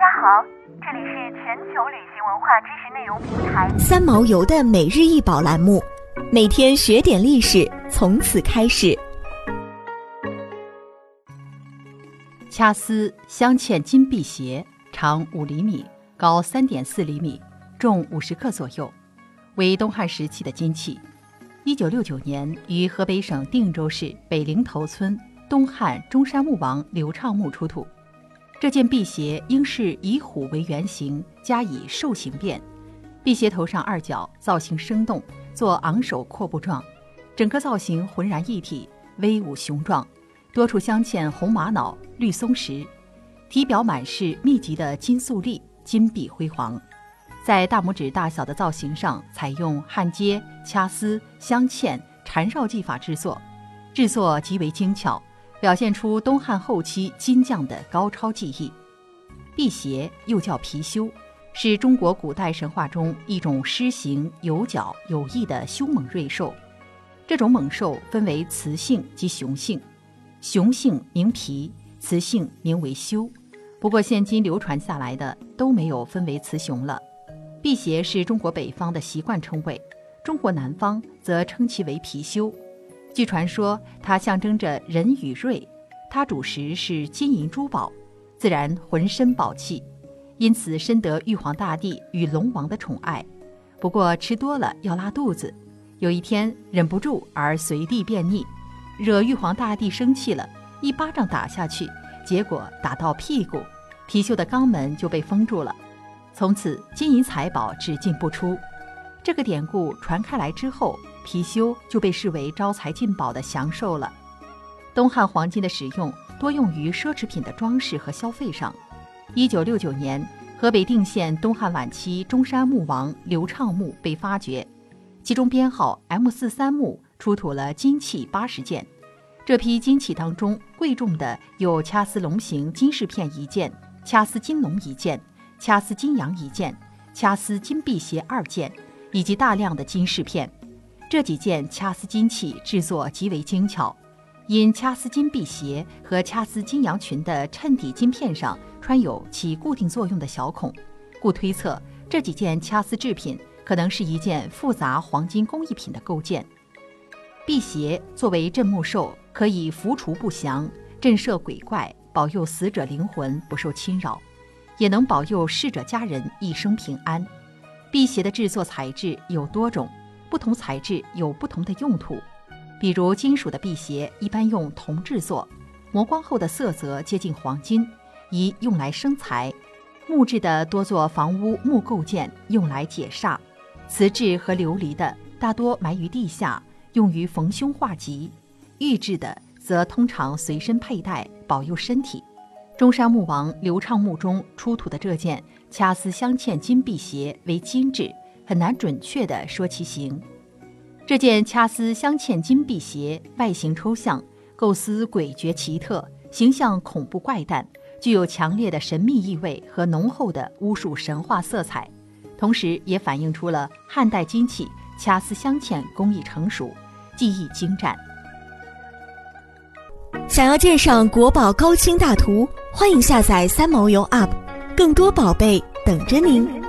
家好，这里是全球旅行文化知识内容平台三毛游的每日一宝栏目，每天学点历史，从此开始。掐丝镶嵌金辟邪，长五厘米，高三点四厘米，重五十克左右，为东汉时期的金器。一九六九年于河北省定州市北陵头村东汉中山墓王刘畅墓出土。这件辟邪应是以虎为原型，加以兽形变。辟邪头上二角造型生动，做昂首阔步状，整个造型浑然一体，威武雄壮。多处镶嵌红玛瑙、绿松石，体表满是密集的金粟粒，金碧辉煌。在大拇指大小的造型上，采用焊接、掐丝、镶嵌、缠绕技法制作，制作极为精巧。表现出东汉后期金匠的高超技艺。辟邪又叫貔貅，是中国古代神话中一种狮形、有角、有翼的凶猛瑞兽。这种猛兽分为雌性及雄性，雄性名貔，雌性名为貅。不过现今流传下来的都没有分为雌雄了。辟邪是中国北方的习惯称谓，中国南方则称其为貔貅。据传说，它象征着仁与瑞，它主食是金银珠宝，自然浑身宝气，因此深得玉皇大帝与龙王的宠爱。不过吃多了要拉肚子，有一天忍不住而随地便溺，惹玉皇大帝生气了，一巴掌打下去，结果打到屁股，貔貅的肛门就被封住了，从此金银财宝只进不出。这个典故传开来之后。貔貅就被视为招财进宝的祥兽了。东汉黄金的使用多用于奢侈品的装饰和消费上。一九六九年，河北定县东汉晚期中山穆王刘畅墓被发掘，其中编号 M 四三墓出土了金器八十件。这批金器当中，贵重的有掐丝龙形金饰片一件，掐丝金龙一件，掐丝金羊一件，掐丝金辟邪二件，以及大量的金饰片。这几件掐丝金器制作极为精巧，因掐丝金辟邪和掐丝金羊群的衬底金片上穿有起固定作用的小孔，故推测这几件掐丝制品可能是一件复杂黄金工艺品的构件。辟邪作为镇墓兽，可以扶除不祥、震慑鬼怪，保佑死者灵魂不受侵扰，也能保佑逝者家人一生平安。辟邪的制作材质有多种。不同材质有不同的用途，比如金属的辟邪一般用铜制作，磨光后的色泽接近黄金，宜用来生财；木质的多做房屋木构件，用来解煞；瓷质和琉璃的大多埋于地下，用于逢凶化吉；玉制的则通常随身佩戴，保佑身体。中山穆王刘畅墓中出土的这件掐丝镶嵌金辟邪为金制。很难准确地说其形。这件掐丝镶嵌金辟邪外形抽象，构思诡谲奇特，形象恐怖怪诞，具有强烈的神秘意味和浓厚的巫术神话色彩，同时也反映出了汉代金器掐丝镶嵌工艺成熟，技艺精湛。想要鉴赏国宝高清大图，欢迎下载三毛游 App，更多宝贝等着您。